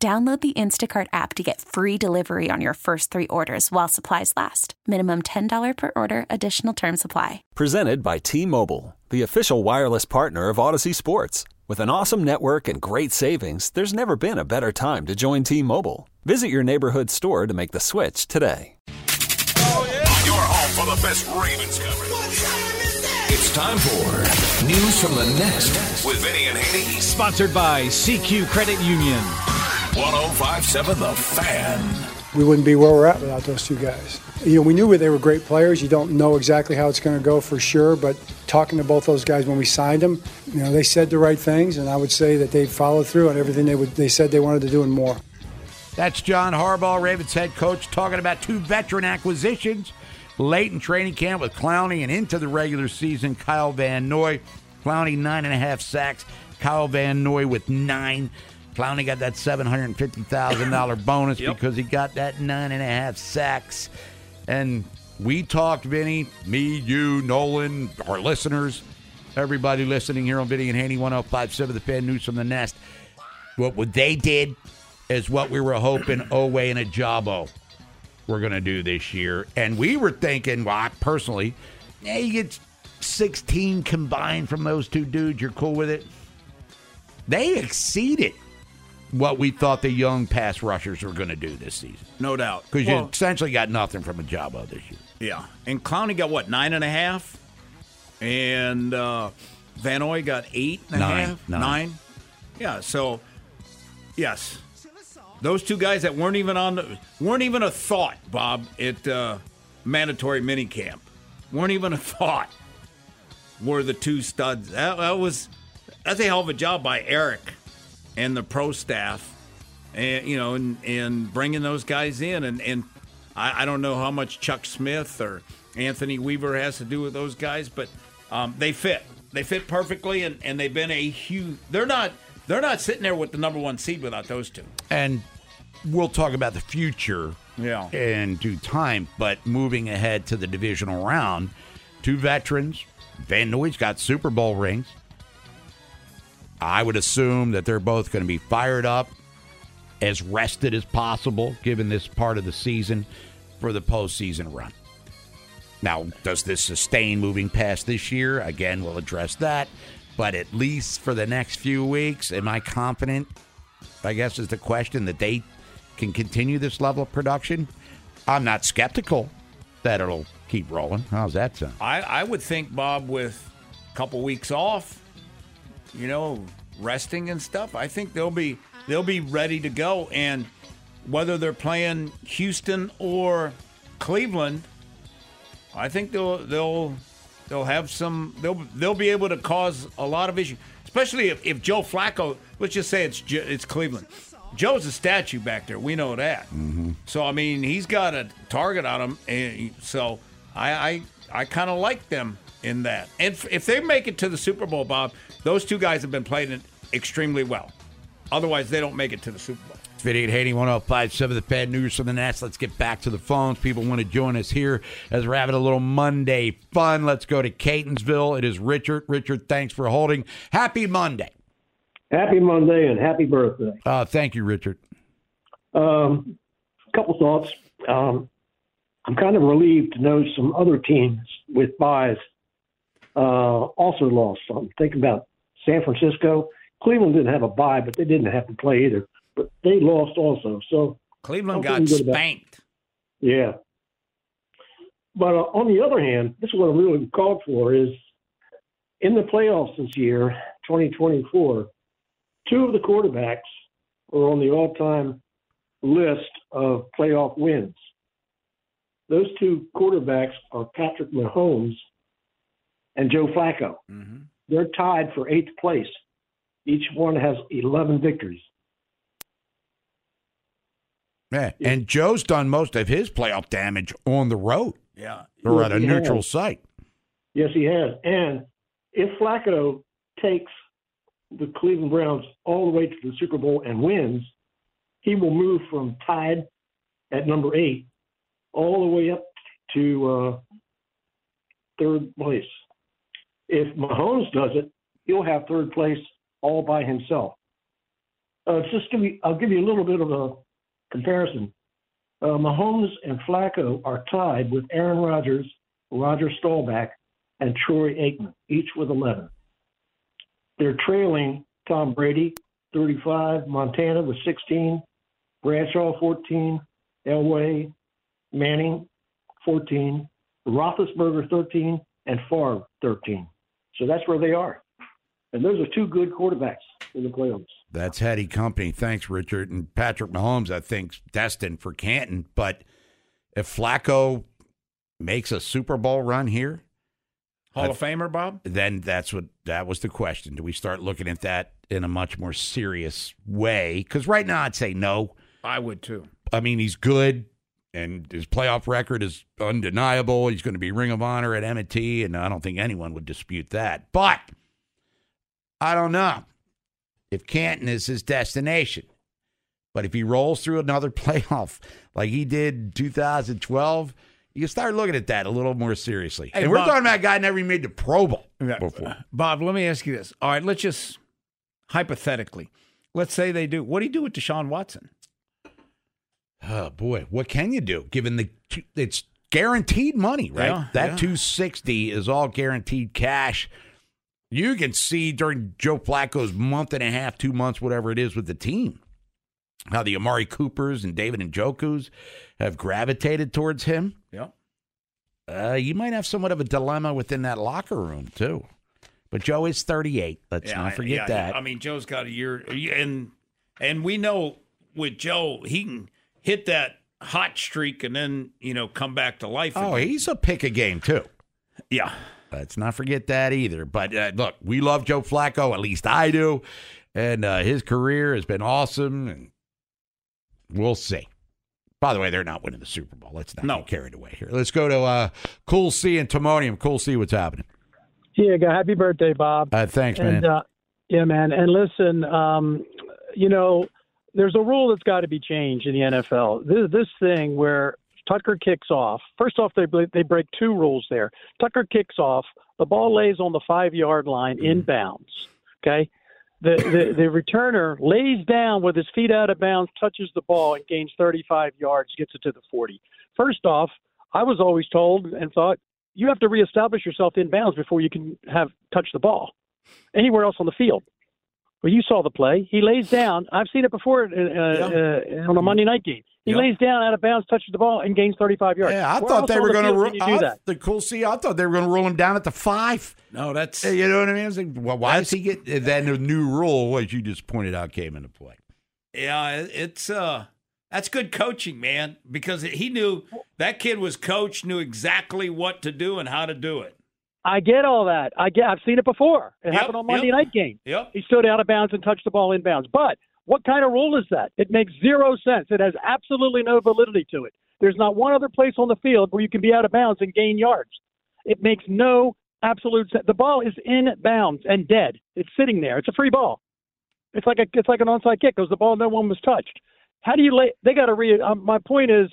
Download the Instacart app to get free delivery on your first three orders while supplies last. Minimum $10 per order, additional term supply. Presented by T Mobile, the official wireless partner of Audacy Sports. With an awesome network and great savings, there's never been a better time to join T Mobile. Visit your neighborhood store to make the switch today. Your home for the best Ravens coverage. It's time for News from the Nest with Vinny and Haney. Sponsored by CQ Credit Union. 1057 The Fan. we wouldn't be where we're at without those two guys. You know, we knew they were great players. You don't know exactly how it's going to go for sure, but talking to both those guys when we signed them, you know, they said the right things, and I would say that they followed through on everything they would. They said they wanted to do and more. That's John Harbaugh, Ravens head coach, talking about two veteran acquisitions late in training camp with Clowney and into the regular season, Kyle Van Noy. Clowney, nine and a half sacks. Kyle Van Noy with nine. Clowney got that $750,000 bonus because he got that nine and a half sacks. And we talked, Vinny, me, you, Nolan, our listeners, everybody listening here on Vinny and Haney 1057, the fan news from the nest. What, what they did is what we were hoping Oweh and Ojabo were going to do this year. And we were thinking, well, I personally, yeah, you get 16 combined from those two dudes, you're cool with it. They exceeded what we thought the young pass rushers were going to do this season. No doubt. Because you essentially got nothing from Ojabo this year. yeah. And Clowney got what, nine and a half? And uh, Van Noy got eight and a Nine. half? Nine. Nine? Yeah, so yes. Those two guys that weren't even on the weren't even a thought, Bob, at uh, mandatory minicamp. Weren't even a thought. Were the two studs. That, that was that's a hell of a job by Eric and the pro staff, and you know, and, and bringing those guys in, and and I, I don't know how much Chuck Smith or Anthony Weaver has to do with those guys, but um, they fit. They fit perfectly, and, and they've been a huge. They're not they're not sitting there with the number one seed without those two. And we'll talk about the future Yeah. in due time. But moving ahead to the divisional round, two veterans. Van Noy's got Super Bowl rings. I would assume that they're both going to be fired up, as rested as possible, given this part of the season for the postseason run. Now, does this sustain moving past this year? Again, we'll address that. But at least for the next few weeks, am I confident? I guess is the question that they can continue this level of production. I'm not skeptical that it'll keep rolling. How's that sound? I, I would think Bob with a couple weeks off, you know, resting and stuff. I think they'll be they'll be ready to go. And whether they're playing Houston or Cleveland, I think they'll they'll they'll have some they'll they'll be able to cause a lot of issues, especially if, if Joe Flacco. Let's just say it's it's Cleveland. Joe's a statue back there. We know that. Mm-hmm. So I mean, he's got a target on him, and so I I, I kind of like them in that. And if, if they make it to the Super Bowl, Bob, those two guys have been playing it extremely well. Otherwise, they don't make it to the Super Bowl. It's Vinny and Haney, 1057, the Bad News from the Nets. Let's get back to the phones. People want to join us here as we're having a little Monday fun. Let's go to Catonsville. It is Richard. Richard, thanks for holding. Happy Monday. Happy Monday and happy birthday. Uh, thank you, Richard. Um, a couple thoughts. Um, I'm kind of relieved to know some other teams with buys uh, also lost. I'm thinking about San Francisco. Cleveland didn't have a bye, but they didn't have to play either. But they lost also. So Cleveland got spanked. yeah. But uh, on the other hand, this is what I'm really called for is in the playoffs this year, 2024, two of the quarterbacks are on the all-time list of playoff wins. Those two quarterbacks are Patrick Mahomes and Joe Flacco. They're tied for eighth place. Each one has 11 victories. Yeah, and Joe's done most of his playoff damage on the road Yeah. or at a neutral has. site. Yes, he has. And if Flacco takes the Cleveland Browns all the way to the Super Bowl and wins, he will move from tied at number eight all the way up to uh, third place. If Mahomes does it, he'll have third place all by himself. Uh, just give me, I'll give you a little bit of a comparison. Uh, Mahomes and Flacco are tied with Aaron Rodgers, Roger Staubach, and Troy Aikman, each with 11. They're trailing Tom Brady, 35, Montana with 16, Bradshaw, 14, Elway, Manning, 14, Roethlisberger, 13, and Favre, 13. So that's where they are. And those are two good quarterbacks in the playoffs. That's heady company. Thanks, Richard. And Patrick Mahomes, I think, destined for Canton. But if Flacco makes a Super Bowl run here, Hall of Famer, Bob? then that's what that was the question. Do we start looking at that in a much more serious way? Because right now, I'd say no. I would too. I mean, he's good, and his playoff record is undeniable. He's going to be Ring of Honor at M&T, and I don't think anyone would dispute that. But I don't know if Canton is his destination. But if he rolls through another playoff like he did in 2012, you start looking at that a little more seriously. Hey, and we're Bob- talking about a guy never made the Pro Bowl before. Bob, let me ask you this. All right, let's just hypothetically, let's say they do. What do you do with Deshaun Watson? Oh boy, what can you do? Given the it's guaranteed money, right? Yeah, that yeah. 260 is all guaranteed cash. You can see during Joe Flacco's month and a half, two months, whatever it is with the team, how the Amari Coopers and David Njoku's have gravitated towards him. Yeah. Uh, you might have somewhat of a dilemma within that locker room too. But Joe is 38. Let's not forget that. I mean, Joe's got a year, and and we know with Joe, he can hit that hot streak and then you know come back to life. oh, again. he's a pick a game too. yeah. Let's not forget that either. But uh, look, we love Joe Flacco. At least I do. And uh, his career has been awesome. And we'll see. By the way, they're not winning the Super Bowl. Let's not No. get carried away here. Let's go to uh, Cool C and Timonium. Cool C, what's happening? Yeah, go- happy birthday, Bob. Uh, thanks, man. And uh, yeah, man. And listen, um, you know, there's a rule that's got to be changed in the NFL. This, this thing where Tucker kicks off. First off, they they break two rules there. Tucker kicks off. The ball lays on the five yard line mm-hmm. inbounds. Okay. The, the the returner lays down with his feet out of bounds, touches the ball, and gains 35 yards, gets it to the 40. First off, I was always told and thought you have to reestablish yourself in bounds before you can have touch the ball anywhere else on the field. Well, you saw the play. He lays down. I've seen it before uh, uh, on a Monday night game. He Yeah. lays down out of bounds, touches the ball, and gains 35 yards. yeah, I Where thought they were going to field rule do that. the Cool see, I thought they were going to rule him down at the five. No, that's You know what I mean? I was like, well, why does he get then the new rule, as you just pointed out, came into play? yeah. It's uh, that's good coaching, man. Because he knew that kid was coached, knew exactly what to do and how to do it. I get all that. I get. I've seen it before. It Yep, happened on Monday yep. night game. Yep. He stood out of bounds and touched the ball in bounds. But what kind of rule is that? It makes zero sense. It has absolutely no validity to it. There's not one other place on the field where you can be out of bounds and gain yards. It makes no absolute sense. The ball is in bounds and dead. It's sitting there. It's a free ball. It's like a it's like an onside kick because the ball no one was touched. How do you lay? They got to re. Um, my point is,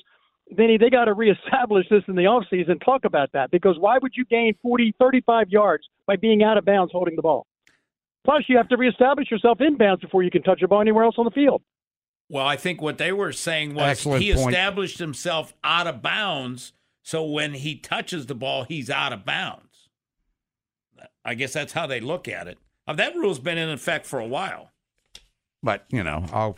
Vinny, they got to reestablish this in the offseason. Talk about that because why would you gain 40, 35 yards by being out of bounds holding the ball? Plus, you have to reestablish yourself in bounds before you can touch a ball anywhere else on the field. Well, I think what they were saying was Excellent he point. established himself out of bounds, so when he touches the ball, he's out of bounds. I guess that's how they look at it. That rule's been in effect for a while. But, you know, I'll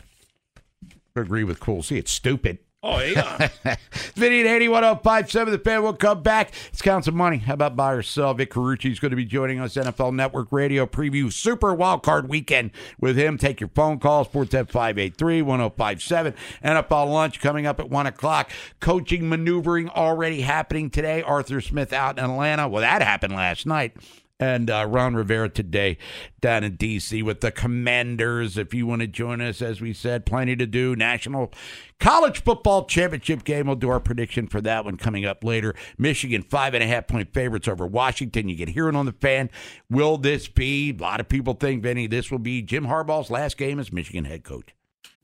agree with Cool C. It's stupid. Oh yeah, Vinny at 81057, the fan will come back. Let's count some money. How about buy or sell? Vic Carucci is going to be joining us, NFL Network Radio preview Super Wild Card Weekend with him. Take your phone calls, 410-583-1057. NFL lunch coming up at 1 o'clock. Coaching maneuvering already happening today. Arthur Smith out in Atlanta. Well, that happened last night. And uh, Ron Rivera today down in D.C. with the Commanders. If you want to join us, as we said, plenty to do. National College Football Championship game. We'll do our prediction for that one coming up later. Michigan, five and a half point favorites over Washington. You can hear it on the fan. Will this be? A lot of people think, Vinny, this will be Jim Harbaugh's last game as Michigan head coach.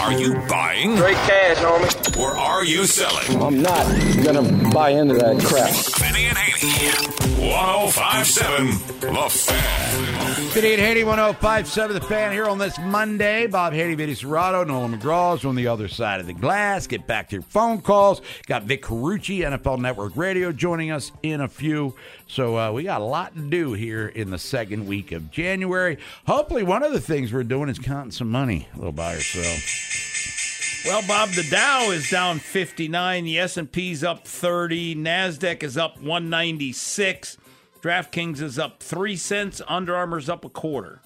Are you buying? Straight cash, homie. Or are you selling? I'm not gonna buy into that crap. Benny and Haney. 1057 The Fan. Vinny and Haney, 1057 The Fan here on this Monday. Bob Haney, Vinny Cerrato, Nolan McGraw is on the other side of the glass. Get back to your phone calls. Got Vic Carucci, NFL Network Radio, joining us in a few. So uh, we got a lot to do here in the second week of January. Hopefully, one of the things we're doing is counting some money a little by ourselves. Well, Bob, the Dow is down 59, the S&P's up 30, Nasdaq is up 196, DraftKings is up 3 cents, Under Armour's up a quarter.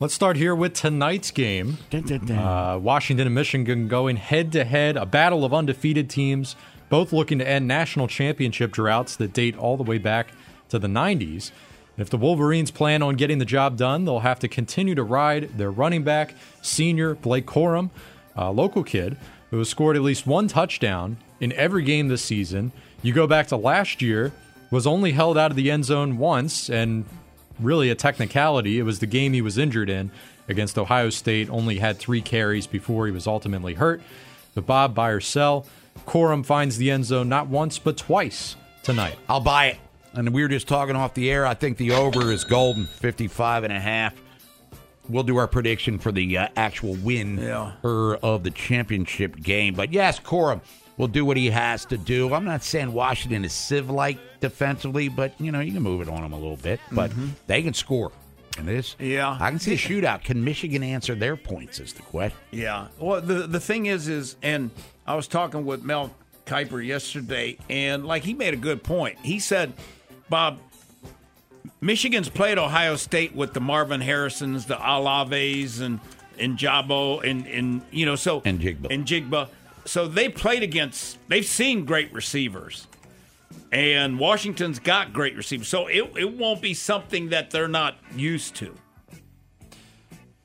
Let's start here with tonight's game. Uh, Washington and Michigan going head to head, a battle of undefeated teams, both looking to end national championship droughts that date all the way back to the 90s. If the Wolverines plan on getting the job done, they'll have to continue to ride their running back, senior Blake Corum, a local kid who has scored at least one touchdown in every game this season. You go back to last year, was only held out of the end zone once, and really a technicality. It was the game he was injured in against Ohio State, only had three carries before he was ultimately hurt. But Bob, or sell, Corum finds the end zone not once, but twice tonight. I'll buy it. And we were just talking off the air. I think the over is golden, 55 and a half. We'll do our prediction for the uh, actual win Yeah. of the championship game. But yes, Corum will do what he has to do. I'm not saying Washington is sieve-like defensively, but, you know, you can move it on them a little bit. But they can score. And this, Yeah. I can see a shootout. Can Michigan answer their points is the question. Yeah. Well, the the thing is, is and I was talking with Mel Kiper yesterday, and like he made a good point. He said, Bob, Michigan's played Ohio State with the Marvin Harrisons, the Alaves, and and Jabo, and and you know so And Jigba. and Jigba. So they played against. They've seen great receivers. And Washington's got great receivers. So it, it won't be something that they're not used to.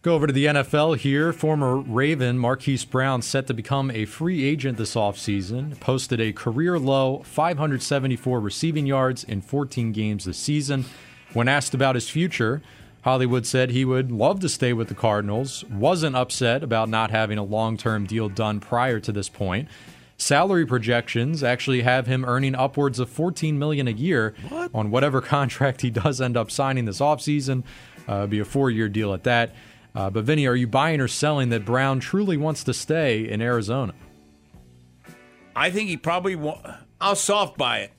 Go over to the NFL here. Former Raven Marquise Brown, set to become a free agent this offseason, posted a career low 574 receiving yards in 14 games this season. When asked about his future, Hollywood said he would love to stay with the Cardinals, wasn't upset about not having a long term deal done prior to this point. Salary projections actually have him earning upwards of 14 million a year on whatever contract he does end up signing this offseason. Uh, it'll be a four-year deal at that. Uh, but Vinny, are you buying or selling that Brown truly wants to stay in Arizona? I think he probably won't. I'll soft buy it.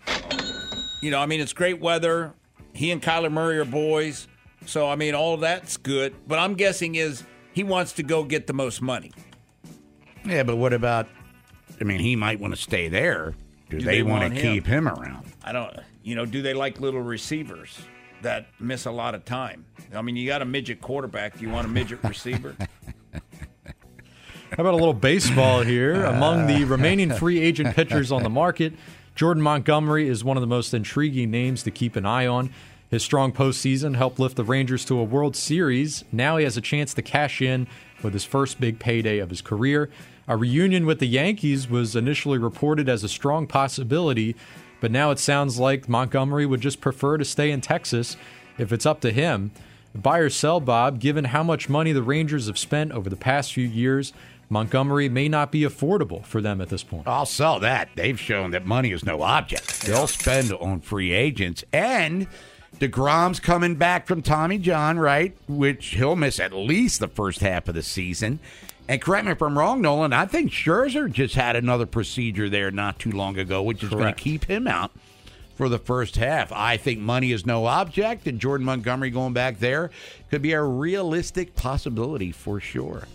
You know, I mean, it's great weather. He and Kyler Murray are boys. So I mean, all that's good. But I'm guessing is he wants to go get the most money. Yeah, but what about? I mean, he might want to stay there. Do, Do they, they want want to him? keep him around? I don't. You know, do they like little receivers that miss a lot of time? I mean, you got a midget quarterback. Do you want a midget receiver? How about a little baseball here? Among the remaining free agent pitchers on the market, Jordan Montgomery is one of the most intriguing names to keep an eye on. His strong postseason helped lift the Rangers to a World Series. Now he has a chance to cash in with his first big payday of his career. A reunion with the Yankees was initially reported as a strong possibility, but now it sounds like Montgomery would just prefer to stay in Texas if it's up to him. Buy or sell, Bob, given how much money the Rangers have spent over the past few years, Montgomery may not be affordable for them at this point. I'll sell that. They've shown that money is no object. They'll spend on free agents. And DeGrom's coming back from Tommy John, right? Which he'll miss at least the first half of the season. And correct me if I'm wrong, Nolan, I think Scherzer just had another procedure there not too long ago, which is going to keep him out for the first half. I think money is no object, and Jordan Montgomery going back there could be a realistic possibility for sure.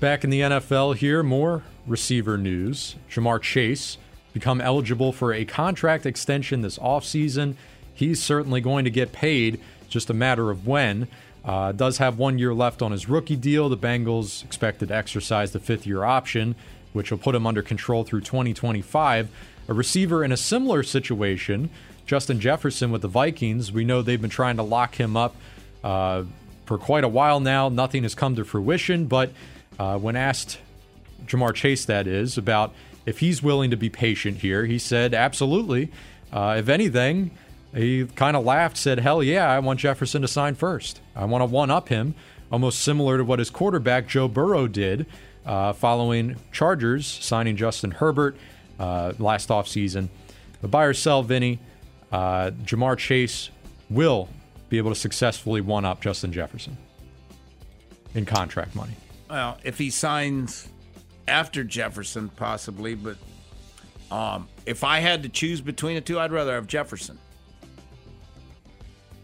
Back in the NFL here, more receiver news. Ja'Marr Chase become eligible for a contract extension this offseason. He's certainly going to get paid, just a matter of when. Uh, does have one year left on his rookie deal. The Bengals expected to exercise the fifth year option, which will put him under control through 2025. A receiver in a similar situation, Justin Jefferson with the Vikings. We know they've been trying to lock him up uh, for quite a while now. Nothing has come to fruition, but uh, when asked, Ja'Marr Chase, that is, about if he's willing to be patient here, he said, absolutely. Uh, if anything, he kind of laughed, said, hell yeah, I want Jefferson to sign first. I want to one up him, almost similar to what his quarterback, Joe Burrow, did uh, following Chargers signing Justin Herbert uh, last offseason. But buy or sell, Vinny, uh, Ja'Marr Chase will be able to successfully one up Justin Jefferson in contract money. Well, if he signs after Jefferson, possibly, but um, if I had to choose between the two, I'd rather have Jefferson.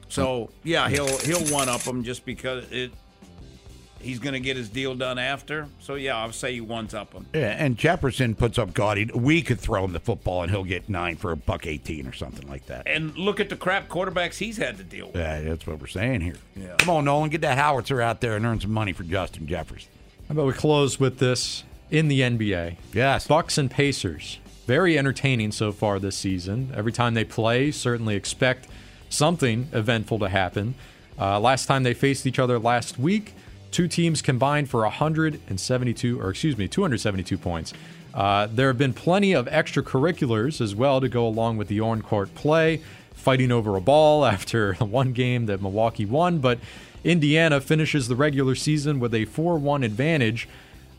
So yeah, he'll he'll one up him just because it. He's going to get his deal done after. So yeah, I'll say he ones up him. Yeah, and Jefferson puts up gaudy. We could throw him the football and he'll get nine for a buck eighteen or something like that. And look at the crap quarterbacks he's had to deal with. Yeah, that's what we're saying here. Yeah. Come on, Nolan, get that howitzer out there and earn some money for Justin Jefferson. How about we close with this in the NBA? Yes. Bucks and Pacers. Very entertaining so far this season. Every time they play, certainly expect something eventful to happen. Uh, last time they faced each other last week, two teams combined for 172, or excuse me, 272 points. Uh, there have been plenty of extracurriculars as well to go along with the on court play, fighting over a ball after one game that Milwaukee won, but Indiana finishes the regular season with a 4-1 advantage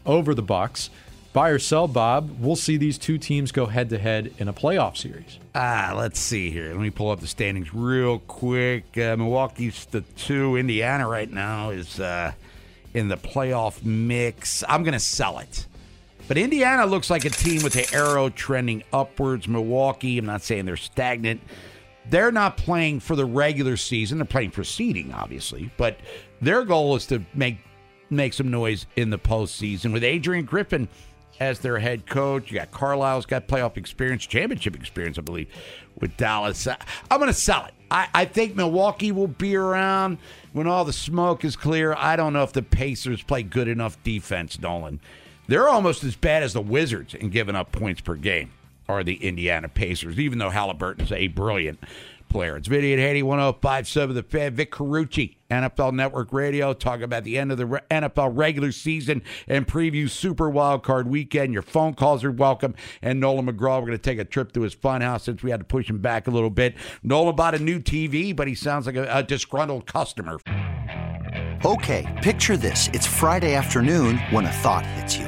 over the Bucks. Buy or sell, Bob. We'll see these two teams go head to head in a playoff series. Ah, let's see here. Let me pull up the standings real quick. Uh, Milwaukee's the two. Indiana right now is uh, in the playoff mix. I'm going to sell it. But Indiana looks like a team with the arrow trending upwards. Milwaukee, I'm not saying they're stagnant. They're not playing for the regular season. They're playing for seeding, obviously. But their goal is to make make some noise in the postseason. With Adrian Griffin as their head coach, you got Carlisle's got playoff experience, championship experience, I believe, with Dallas. I- I'm going to sell it. I, I think Milwaukee will be around when all the smoke is clear. I don't know if the Pacers play good enough defense, Nolan. They're almost as bad as the Wizards in giving up points per game, are the Indiana Pacers, even though Halliburton's a brilliant player. It's Vinny and Haney 1057 The Fan. Vic Carucci, NFL Network Radio, talking about the end of the re- NFL regular season and preview Super Wild Card weekend. Your phone calls are welcome. And Nolan McGraw, we're going to take a trip to his fun house since we had to push him back a little bit. Nolan bought a new TV, but he sounds like a, a disgruntled customer. Okay, picture this. It's Friday afternoon when a thought hits you.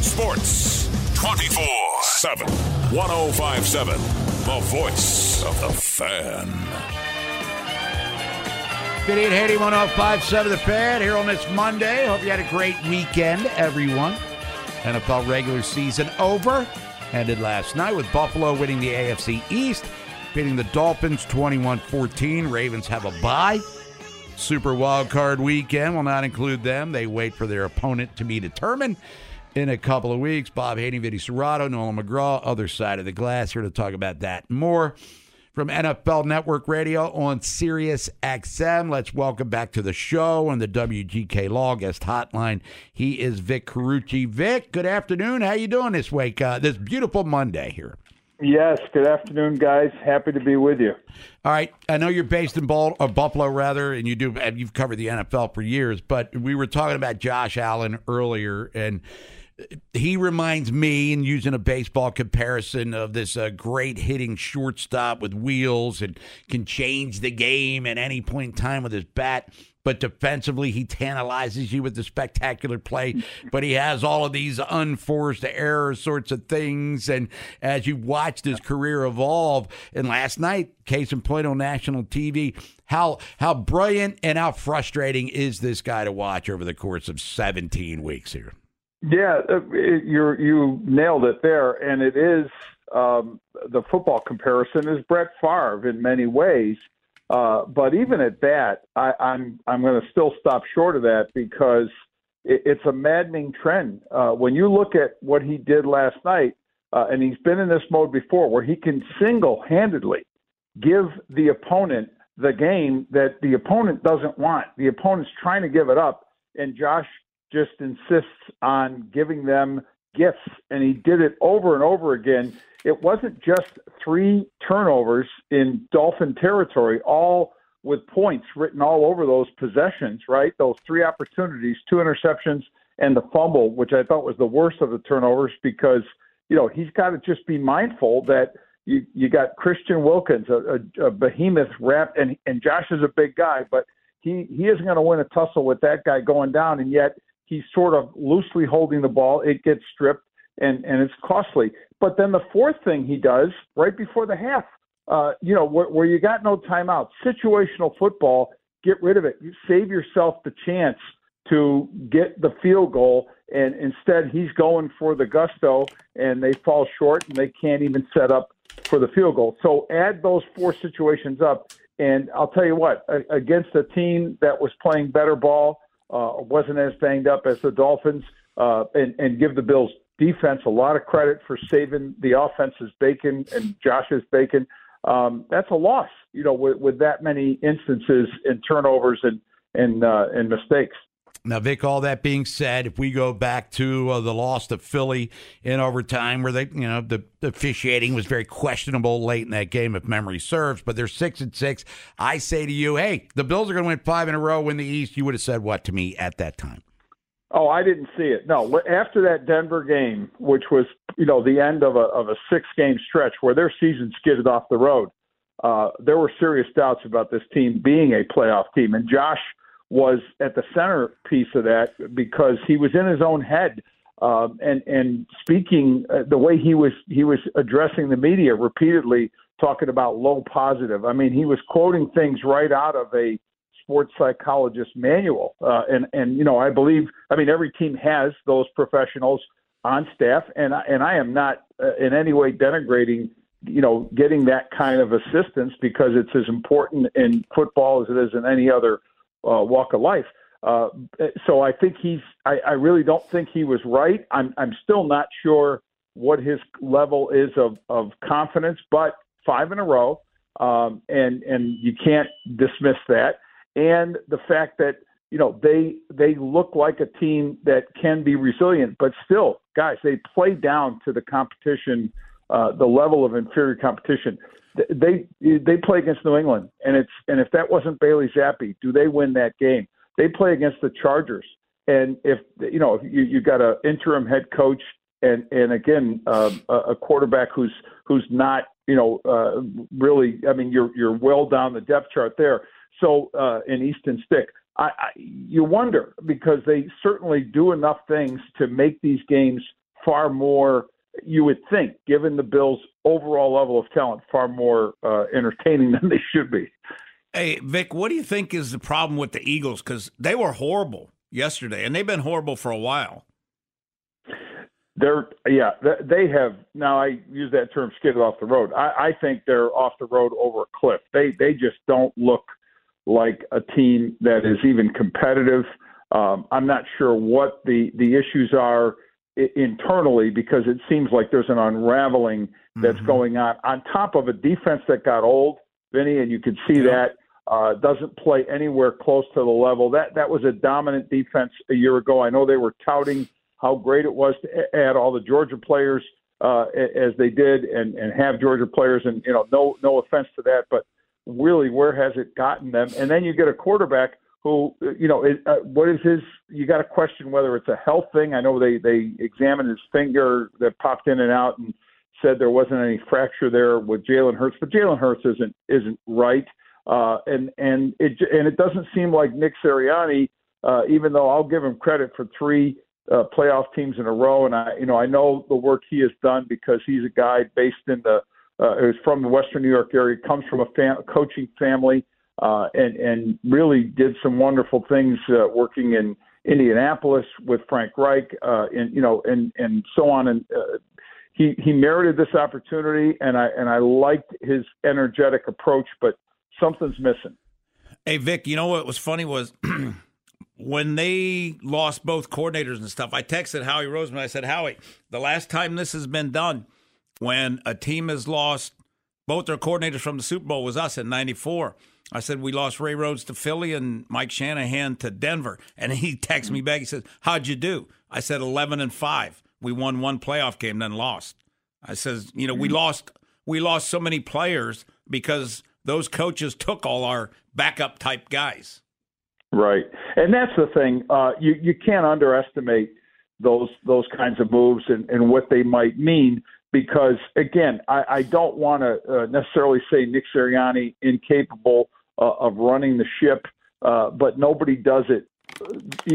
Sports 24 7. 1057. The voice of the fan. Vinny and Haney 1057 The Fan here on this Monday. Hope you had a great weekend, everyone. NFL regular season over. Ended last night with Buffalo winning the AFC East, beating the Dolphins 21 14. Ravens have a bye. Super Wild Card weekend will not include them. They wait for their opponent to be determined in a couple of weeks. Bob Haney, Vinny Cerrato, Nolan McGraw, other side of the glass here to talk about that more. From NFL Network Radio on Sirius XM, let's welcome back to the show on the WGK Law Guest Hotline. He is Vic Carucci. Vic, good afternoon. How you doing this week? Uh, this beautiful Monday here. Yes, good afternoon, guys. Happy to be with you. All right, I know you're based in Bal- uh, Buffalo, rather, and you do. And you've covered the NFL for years, but we were talking about Josh Allen earlier, and he reminds me, and using a baseball comparison, of this uh, great hitting shortstop with wheels and can change the game at any point in time with his bat. But defensively, he tantalizes you with the spectacular play. But he has all of these unforced error sorts of things. And as you watched his career evolve, and last night, case in point on national TV, how how brilliant and how frustrating is this guy to watch over the course of 17 weeks here? Yeah, uh, you you nailed it there, and it is um, the football comparison is Brett Favre in many ways. Uh, but even at that, I, I'm I'm going to still stop short of that because it, it's a maddening trend. Uh, when you look at what he did last night, uh, and he's been in this mode before, where he can single-handedly give the opponent the game that the opponent doesn't want. The opponent's trying to give it up, and Josh just insists on giving them gifts, and he did it over and over again. It wasn't just three turnovers in Dolphin territory, all with points written all over those possessions, right? Those three opportunities, two interceptions, and the fumble, which I thought was the worst of the turnovers because, you know, he's got to just be mindful that you, you got Christian Wilkins, a, a, a behemoth rap, and, and Josh is a big guy, but he, he isn't going to win a tussle with that guy going down, and yet he's sort of loosely holding the ball. It gets stripped, and, and it's costly. But then the fourth thing he does right before the half, uh, you know, where, where you got no timeout, situational football, get rid of it. You save yourself the chance to get the field goal, and instead he's going for the gusto, and they fall short, and they can't even set up for the field goal. So add those four situations up, and I'll tell you what, against a team that was playing better ball, uh, wasn't as banged up as the Dolphins, uh, and, and give the Bills defense a lot of credit for saving the offense's bacon and Josh's bacon. Um, that's a loss, you know, with, with that many instances and turnovers and and uh, and mistakes. Now, Vic, all that being said, if we go back to uh, the loss to Philly in overtime, where they, you know, the, officiating was very questionable late in that game, if memory serves, but they're six and six. I say to you, hey, the Bills are going to win five in a row, win the East. You would have said what to me at that time? Oh, I didn't see it. No, after that Denver game, which was you know the end of a of a six game stretch where their season skidded off the road, uh, there were serious doubts about this team being a playoff team, and Josh was at the centerpiece of that because he was in his own head uh, and and speaking uh, the way he was he was addressing the media repeatedly, talking about low positive. I mean, he was quoting things right out of a sports psychologist manual. Uh, and and you know, I believe, I mean, every team has those professionals on staff, and and I am not uh, in any way denigrating, you know, getting that kind of assistance because it's as important in football as it is in any other uh, walk of life. Uh, so I think he's. I, I really don't think he was right. I'm. I'm still not sure what his level is of of confidence, but five in a row, um, and and you can't dismiss that and the fact that you know they they look like a team that can be resilient, but still, guys, they play down to the competition, uh, the level of inferior competition. They they play against New England, and it's and if that wasn't Bailey Zappe, do they win that game? They play against the Chargers, and if you know you you got an interim head coach and and again um, a quarterback who's who's not you know uh, really I mean you're you're well down the depth chart there. So uh, in Easton Stick, I, I, you wonder because they certainly do enough things to make these games far more. You would think, given the Bills' overall level of talent, far more uh, entertaining than they should be. Hey, Vic, what do you think is the problem with the Eagles? Because they were horrible yesterday, and they've been horrible for a while. They're yeah, they have now. I use that term skidded off the road. I, I think they're off the road over a cliff. They they just don't look like a team that is even competitive. Um, I'm not sure what the the issues are internally because it seems like there's an unraveling that's mm-hmm. going on on top of a defense that got old, Vinny, and you can see yeah. that uh, doesn't play anywhere close to the level that that was a dominant defense a year ago. I know they were touting how great it was to add all the Georgia players uh, as they did and, and have Georgia players. And you know, no no offense to that, but really, where has it gotten them? And then you get a quarterback who, you know, uh, what is his? You got to question whether it's a health thing. I know they they examined his finger that popped in and out and said there wasn't any fracture there with Jalen Hurts, but Jalen Hurts isn't isn't right. Uh, and and it and it doesn't seem like Nick Sirianni, uh, even though I'll give him credit for three uh, playoff teams in a row. And I, you know, I know the work he has done because he's a guy based in the, uh, who's from the Western New York area, comes from a fam- coaching family, uh, and and really did some wonderful things uh, working in Indianapolis with Frank Reich, uh, and you know, and and so on. And uh, he he merited this opportunity, and I and I liked his energetic approach, but something's missing. Hey Vic, you know what was funny was when they lost both coordinators and stuff, I texted Howie Roseman. I said, Howie, the last time this has been done, when a team has lost both their coordinators from the Super Bowl was us in '94. I said we lost Ray Rhodes to Philly and Mike Shanahan to Denver, and he texts me back. He says, "How'd you do?" I said, 11 and five. We won one playoff game, then lost." I says, "You know, we lost we lost so many players because those coaches took all our backup type guys." Right, and that's the thing. Uh, you you can't underestimate those those kinds of moves and, and what they might mean because again, I, I don't want to uh, necessarily say Nick Sirianni incapable uh, of running the ship, uh, but nobody does it.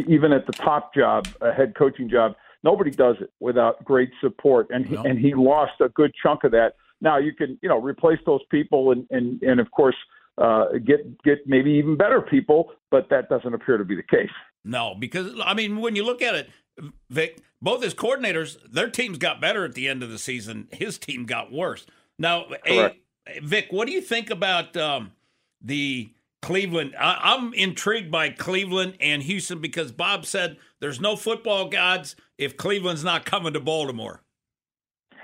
Even at the top job, a head coaching job, nobody does it without great support, and he, no. and he lost a good chunk of that. Now you can you know replace those people and and and of course uh, get get maybe even better people, but that doesn't appear to be the case. No, because I mean, when you look at it, Vic, both his coordinators, their teams got better at the end of the season. His team got worse. Now, hey, Vic, what do you think about um, the Cleveland? I, I'm intrigued by Cleveland and Houston because Bob said there's no football gods if Cleveland's not coming to Baltimore.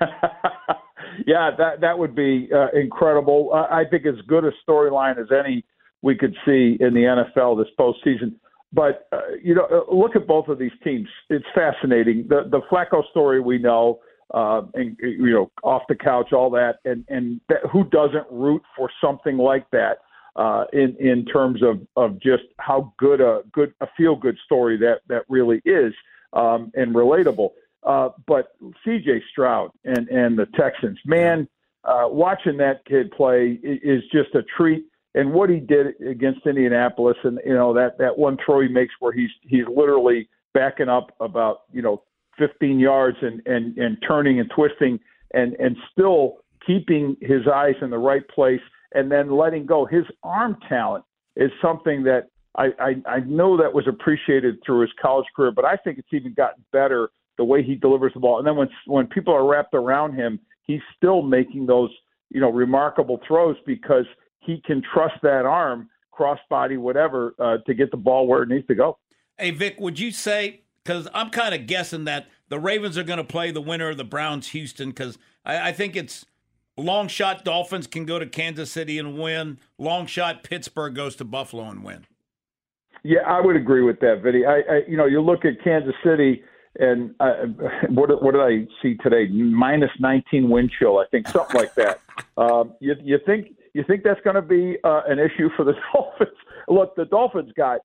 yeah, that that would be uh, incredible. I think as good a storyline as any we could see in the NFL this postseason. But uh, you know, uh, look at both of these teams. It's fascinating. The the Flacco story we know, uh, and you know, off the couch, all that, and and that, who doesn't root for something like that? Uh, in in terms of of just how good a good a feel good story that that really is, um, and relatable. Uh, but C.J. Stroud and and the Texans, man, uh, watching that kid play is just a treat. And what he did against Indianapolis, and you know that that one throw he makes where he's he's literally backing up about you know 15 yards and and and turning and twisting and and still keeping his eyes in the right place and then letting go. His arm talent is something that I, I, I know that was appreciated through his college career, but I think it's even gotten better the way he delivers the ball. And then when when people are wrapped around him, he's still making those you know remarkable throws because he can trust that arm, crossbody, whatever, uh, to get the ball where it needs to go. Hey Vic, would you say? Because I'm kind of guessing that the Ravens are going to play the winner of the Browns Houston because I, I think it's long shot Dolphins can go to Kansas City and win. Long shot Pittsburgh goes to Buffalo and win. Yeah, I would agree with that, Vinny. I, I you know, you look at Kansas City, and uh, what what did I see today? Minus 19 wind chill, I think, something like that. Um, you you think you think that's going to be uh, an issue for the Dolphins? Look, the Dolphins got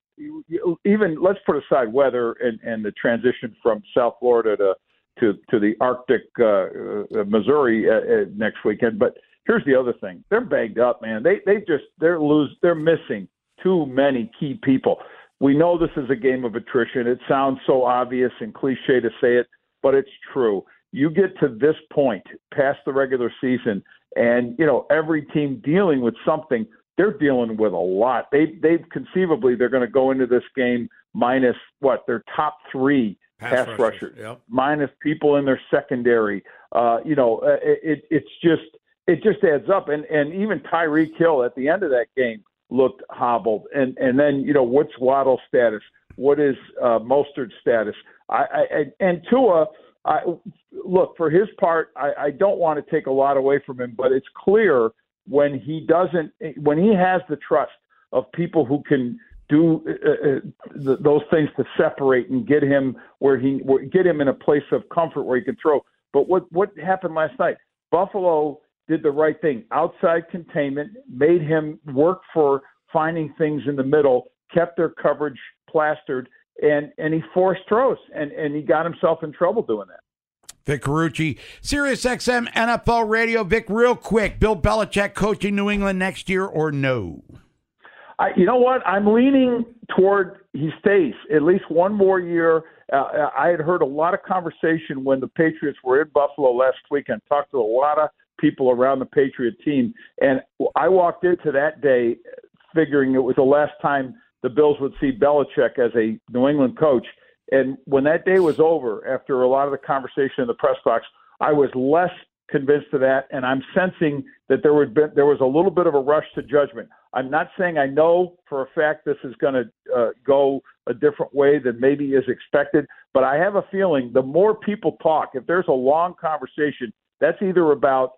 even. Let's put aside weather and and the transition from South Florida to to to the Arctic uh, uh, Missouri uh, uh, next weekend. But here's the other thing: they're bagged up, man. They they just they're lose they're missing too many key people. We know this is a game of attrition. It sounds so obvious and cliche to say it, but it's true. You get to this point past the regular season, and you know every team dealing with something. They're dealing with a lot. They they conceivably they're going to go into this game minus what their top three pass, pass rushers, yep. minus people in their secondary. Uh, you know, uh, it, it's just it just adds up. And and even Tyreek Hill at the end of that game looked hobbled. And and then you know what's Waddle's status? What is uh, Mostert's status? I, I and Tua. I, look for his part. I, I don't want to take a lot away from him, but it's clear when he doesn't, when he has the trust of people who can do uh, uh, those things to separate and get him where he get him in a place of comfort where he can throw. But what what happened last night? Buffalo did the right thing. Outside containment made him work for finding things in the middle, kept their coverage plastered, and and he forced throws, and and he got himself in trouble doing that. Vic Carucci, Sirius XM NFL Radio. Vic, real quick, Bill Belichick coaching New England next year or no? I, you know what? I'm leaning toward he stays at least one more year. Uh, I had heard a lot of conversation when the Patriots were in Buffalo last week and talked to a lot of people around the Patriot team. And I walked into that day figuring it was the last time the Bills would see Belichick as a New England coach. And when that day was over, after a lot of the conversation in the press box, I was less convinced of that, and I'm sensing that there would be, there was a little bit of a rush to judgment. I'm not saying I know for a fact this is going to uh, go a different way than maybe is expected, but I have a feeling the more people talk, if there's a long conversation, that's either about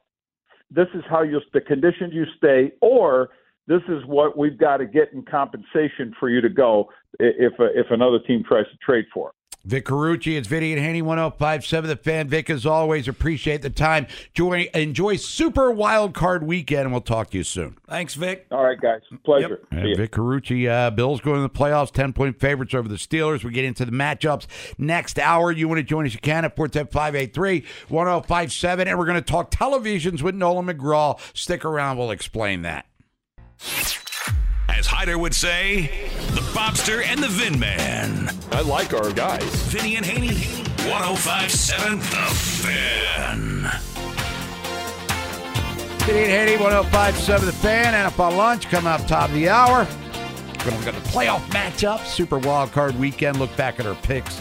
this is how you the conditions you stay, or this is what we've got to get in compensation for you to go if if another team tries to trade for. Vic Carucci, it's Vinny and Haney 1057 The Fan. Vic, as always, appreciate the time. Enjoy, enjoy Super Wild Card Weekend, and we'll talk to you soon. Thanks, Vic. All right, guys. Pleasure. Yep. Vic Carucci, uh, Bills going to the playoffs, 10 point favorites over the Steelers. We get into the matchups next hour. You want to join us? You can at 583 1057. And we're going to talk televisions with Nolan McGraw. Stick around, we'll explain that. As Hyder would say, the Bobster and the Vin Man. I like our guys. Vinny and Haney, 1057 The Fan. Vinny and Haney, 1057 The Fan. NFL lunch coming up top of the hour. We're going to look at the playoff matchup, Super Wild Card Weekend. Look back at our picks.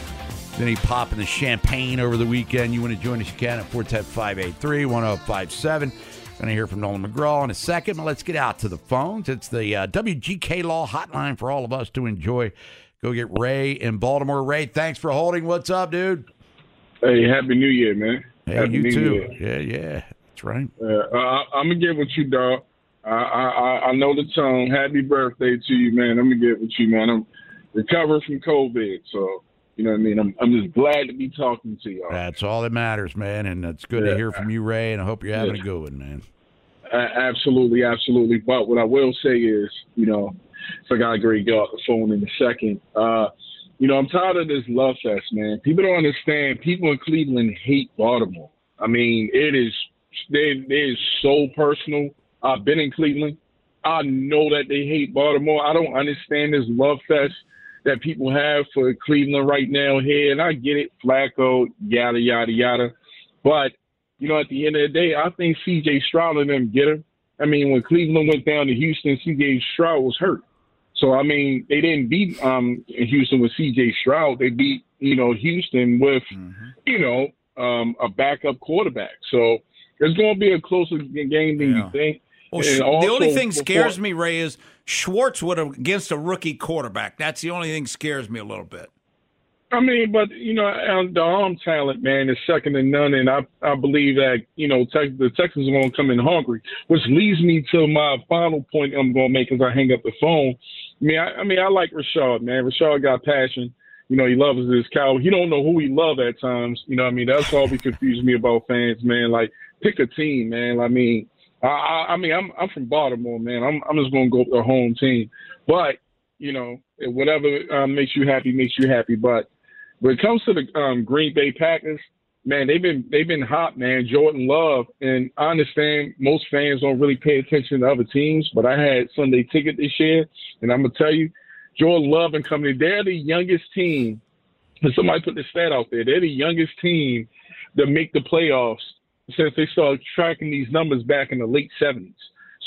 Vinny popping the champagne over the weekend. You want to join us? You can at 410 583 1057. Going to hear from Nolan McGraw in a second, but let's get out to the phones. It's the uh, WGK Law hotline for all of us to enjoy. Go get Ray in Baltimore. Ray, thanks for holding. What's up, dude? Hey, Happy New Year, man. Hey, happy you New too. Year. Yeah, yeah, that's right. Uh, I, I'm gonna get with you, dog. I, I I know the tone. Happy birthday to you, man. I'm gonna get with you, man. I'm recovering from COVID, so you know what I mean. I'm I'm just glad to be talking to y'all. That's all that matters, man. And it's good Yeah. to hear from you, Ray. And I hope you're having Yeah. a good one, man. A- absolutely, absolutely. But what I will say is, you know, if I gotta agree, get off the phone in a second. Uh, you know, I'm tired of this love fest, man. People don't understand. People in Cleveland hate Baltimore. I mean, it is it is so personal. I've been in Cleveland. I know that they hate Baltimore. I don't understand this love fest that people have for Cleveland right now here, and I get it, Flacco, yada yada yada. But you know, at the end of the day, I think C.J. Stroud and them get him. I mean, when Cleveland went down to Houston, C.J. Stroud was hurt. So I mean, they didn't beat um, Houston with C.J. Stroud. They beat you know Houston with you know um, a backup quarterback. So it's going to be a closer game than you think. Well, Sch- the only thing before- scares me, Ray, is Schwartz would have against a rookie quarterback. That's the only thing scares me a little bit. I mean, but you know, the arm talent, man, is second to none, and I I believe that you know Tex- the Texans are going to come in hungry, which leads me to my final point I'm going to make as I hang up the phone. I mean, I, I mean, I like Rashad, man. Rashad got passion. You know, he loves his cow. He don't know who he love at times. You know, what I mean, that's always confused me about fans, man. Like, pick a team, man. I mean, I, I, mean, I'm I'm from Baltimore, man. I'm I'm just gonna go with the home team. But you know, whatever um, makes you happy makes you happy. But when it comes to the um, Green Bay Packers, man, they've been they've been hot, man. Jordan Love, and I understand most fans don't really pay attention to other teams, but I had Sunday ticket this year, and I'm gonna tell you, Jordan Love and company, they're the youngest team. And somebody put the stat out there. They're the youngest team to make the playoffs since they started tracking these numbers back in the late 70s.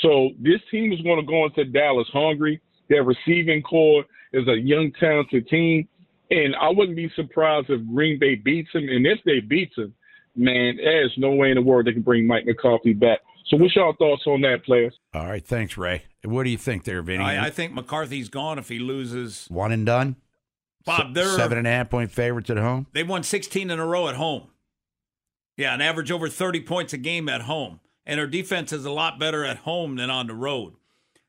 So this team is going to go into Dallas hungry. Their receiving corps is a young, talented team. And I wouldn't be surprised if Green Bay beats them. And if they beat them, man, there's no way in the world they can bring Mike McCarthy back. So what's your thoughts on that, players? All right, thanks, Ray. What do you think there, Vinny? I, I think McCarthy's gone if he loses. One and done? Bob, they're Seven and a half point favorites at home? They won 16 in a row at home. Yeah, an average over 30 points a game at home. And their defense is a lot better at home than on the road.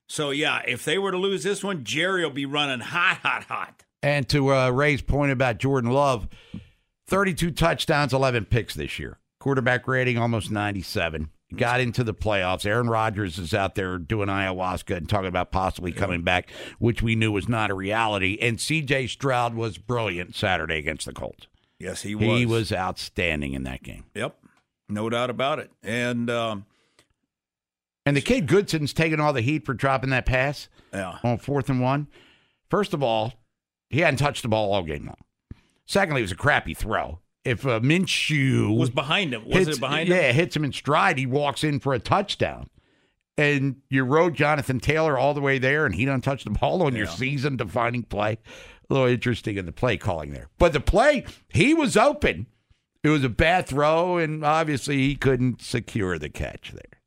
So, yeah, if they were to lose this one, Jerry will be running hot, hot, hot. And to uh, Ray's point about Jordan Love, 32 touchdowns, 11 picks this year. Quarterback rating almost 97. Got into the playoffs. Aaron Rodgers is out there doing ayahuasca and talking about possibly coming back, which we knew was not a reality. And CJ Stroud was brilliant Saturday against the Colts. Yes, he was. He was outstanding in that game. Yep, no doubt about it. And um, and the kid Goodson's taking all the heat for dropping that pass yeah. on fourth and one. First of all, he hadn't touched the ball all game long. Secondly, it was a crappy throw. If uh, Minshew was behind him, was hits, it behind yeah, him? hits him in stride, he walks in for a touchdown. And you rode Jonathan Taylor all the way there, and he doesn't touch the ball on your season defining play. A little interesting in the play calling there. But the play, he was open. It was a bad throw, and obviously he couldn't secure the catch there.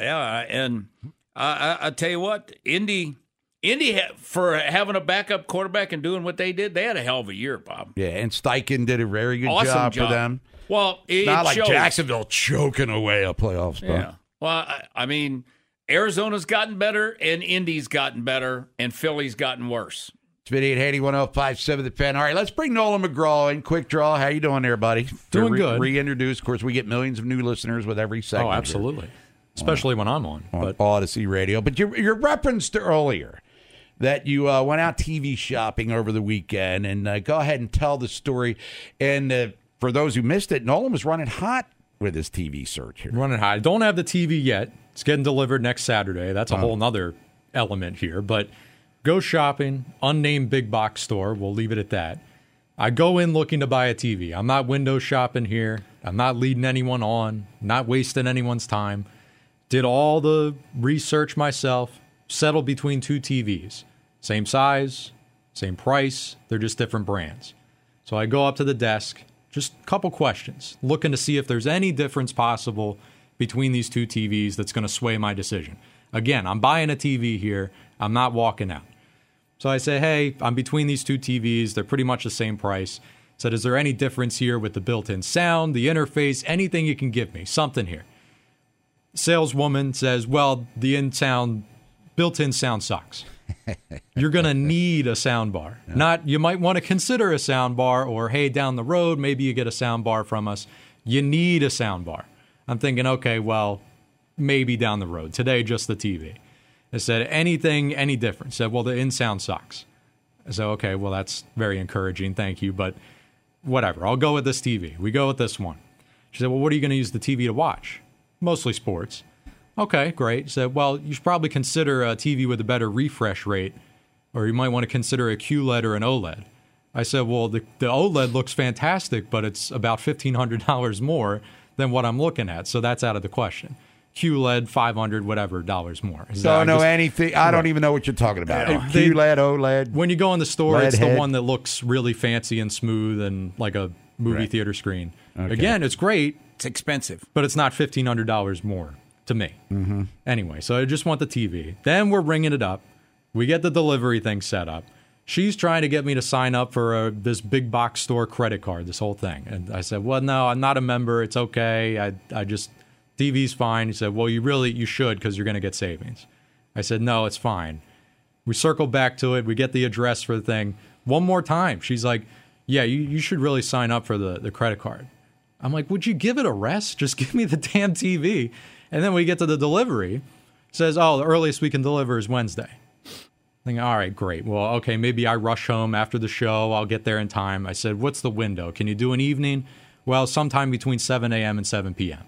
Yeah, and I, I, I tell you what, Indy, Indy ha- for having a backup quarterback and doing what they did, they had a hell of a year, Bob. Yeah, and Steichen did a very good Awesome job, job. for them. Well, it Not like shows. Jacksonville choking away a playoff spot. Yeah. Well, I, I mean, Arizona's gotten better, and Indy's gotten better, and Philly's gotten worse. It's Haney 1057 The Fan. All right, let's bring Nolan McGraw in. Quick draw. How you doing there, buddy? Doing re- good. Reintroduce. Of course, we get millions of new listeners with every segment. Oh, here absolutely. Especially when I'm on. on But Audacy Radio. But you, you referenced earlier that you uh, went out TV shopping over the weekend, and uh, go ahead and tell the story. And uh, for those who missed it, Nolan was running hot with his TV search here. running high. Don't have the TV yet. It's getting delivered next Saturday. That's a whole nother element here. But go shopping, unnamed big box store. We'll leave it at that. I go in looking to buy a TV. I'm not window shopping here. I'm not leading anyone on, not wasting anyone's time. Did all the research myself, settled between two TVs. Same size, same price, they're just different brands. So I go up to the desk, just a couple questions, looking to see if there's any difference possible between these two TVs that's going to sway my decision. Again, I'm buying a TV here, I'm not walking out. So I say, hey, I'm between these two TVs. They're pretty much the same price. Said, is there any difference here with the built in sound, the interface, anything you can give me? Something here. Saleswoman says, well, the in sound, built in sound sucks. You're going to need a sound bar. Not, you might want to consider a sound bar, or hey, down the road, maybe you get a sound bar from us. You need a sound bar. I'm thinking, okay, well, maybe down the road. Today, just the TV. I said, anything, any different? Said, well, the in sound sucks. I said, okay, well, that's very encouraging. Thank you. But whatever, I'll go with this TV. We go with this one. She said, well, what are you going to use the TV to watch? Mostly sports. Okay, great. Said, well, you should probably consider a TV with a better refresh rate, or you might want to consider a QLED or an OLED. I said, well, the, the OLED looks fantastic, but it's about $1,500 more than what I'm looking at. So that's out of the question. QLED, 500 whatever dollars more. Is that- I Don't know just- anything. I don't even know what you're talking about. Yeah. They- QLED, OLED. When you go in the store, Lead it's head. the one that looks really fancy and smooth and like a movie Right. theater screen. Okay. Again, it's great, It's expensive. but it's not fifteen hundred dollars more to me. Mm-hmm. Anyway, so I just want the TV. Then we're ringing it up. We get the delivery thing set up. She's trying to get me to sign up for uh this big box store credit card, this whole thing. And I said, "Well, no, I'm not a member. It's okay. I I just TV's fine." He said, "Well, you really you should because you're going to get savings." I said, "No, it's fine." We circle back to it. We get the address for the thing. One more time. She's like, Yeah, you, you should really sign up for the, the credit card. I'm like, Would you give it a rest? Just give me the damn TV. And then we get to the delivery. Says, Oh, the earliest we can deliver is Wednesday. Thinking, all right, great. Well, okay, maybe I rush home after the show. I'll get there in time. I said, What's the window? Can you do an evening? Well, sometime between 7 a.m. and 7 p.m.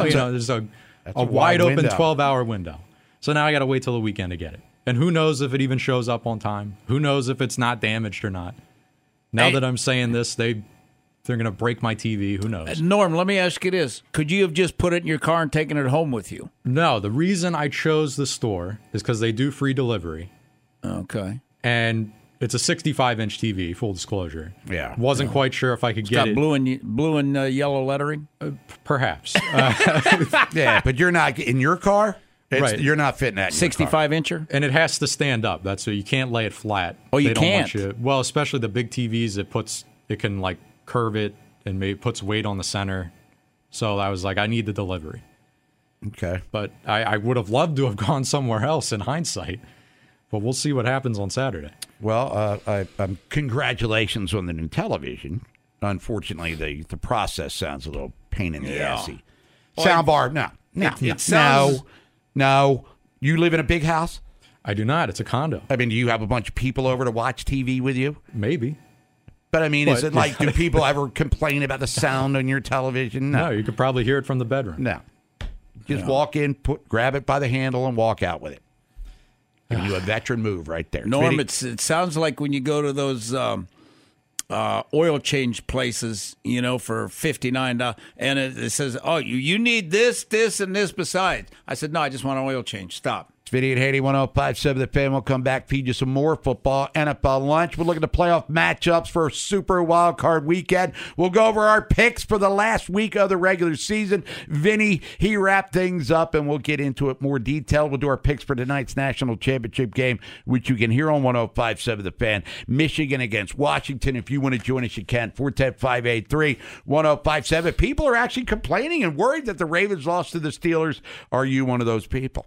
Oh, you a- know, there's a, a a wide wide open 12 hour window. So now I got to wait till the weekend to get it. And who knows if it even shows up on time? Who knows if it's not damaged or not? Now Hey. that I'm saying this, they they're going to break my TV. Who knows? Uh, Norm, let me ask you this: Could you have just put it in your car and taken it home with you? No, the reason I chose the store is because they do free delivery. Okay. And it's a 65 inch TV, full disclosure. Yeah. Wasn't quite sure if I could It's get got it. blue and blue and uh, yellow lettering. perhaps. Uh, yeah, but you're not in your car. It's, Right. You're not fitting that. in your car. 65 incher. and it has to stand up. That's so you can't lay it flat. Oh, you They don't can't? you- well, especially the big TVs, it puts it can like curve it and maybe puts weight on the center. So I was like, I need the delivery. Okay. But I, I would have loved to have gone somewhere else in hindsight. But we'll see what happens on Saturday. Well, uh, I, um, congratulations on the new television. Unfortunately, the, the process sounds a little pain in the Yeah. assy. Well, Soundbar, no, no, it- it no, sounds- no, no. You live in a big house? I do not. It's a condo. I mean, do you have a bunch of people over to watch TV with you? Maybe. But I mean, is it like, do people ever complain about the sound on your television? No, you could probably hear it from the bedroom. No. Just walk in, put grab it by the handle, and walk out with it. Giving you a veteran move right there. Norm, it's, it sounds like when you go to those um, uh, oil change places, you know, for fifty nine dollars, and it, it says, "Oh, you you need this, this, and this besides." I said, "No, I just want an oil change." Stop. Vinny and Haney 1057 The Fan. We'll come back, feed you some more football, NFL lunch. We'll look at the playoff matchups for a Super Wild Card Weekend. We'll go over our picks for the last week of the regular season. Vinny, he wrapped things up, and we'll get into it more detail. We'll do our picks for tonight's national championship game, which you can hear on 1057 The Fan. Michigan against Washington. If you want to join us, you can. 410 583 1057. People are actually complaining and worried that the Ravens lost to the Steelers. Are you one of those people?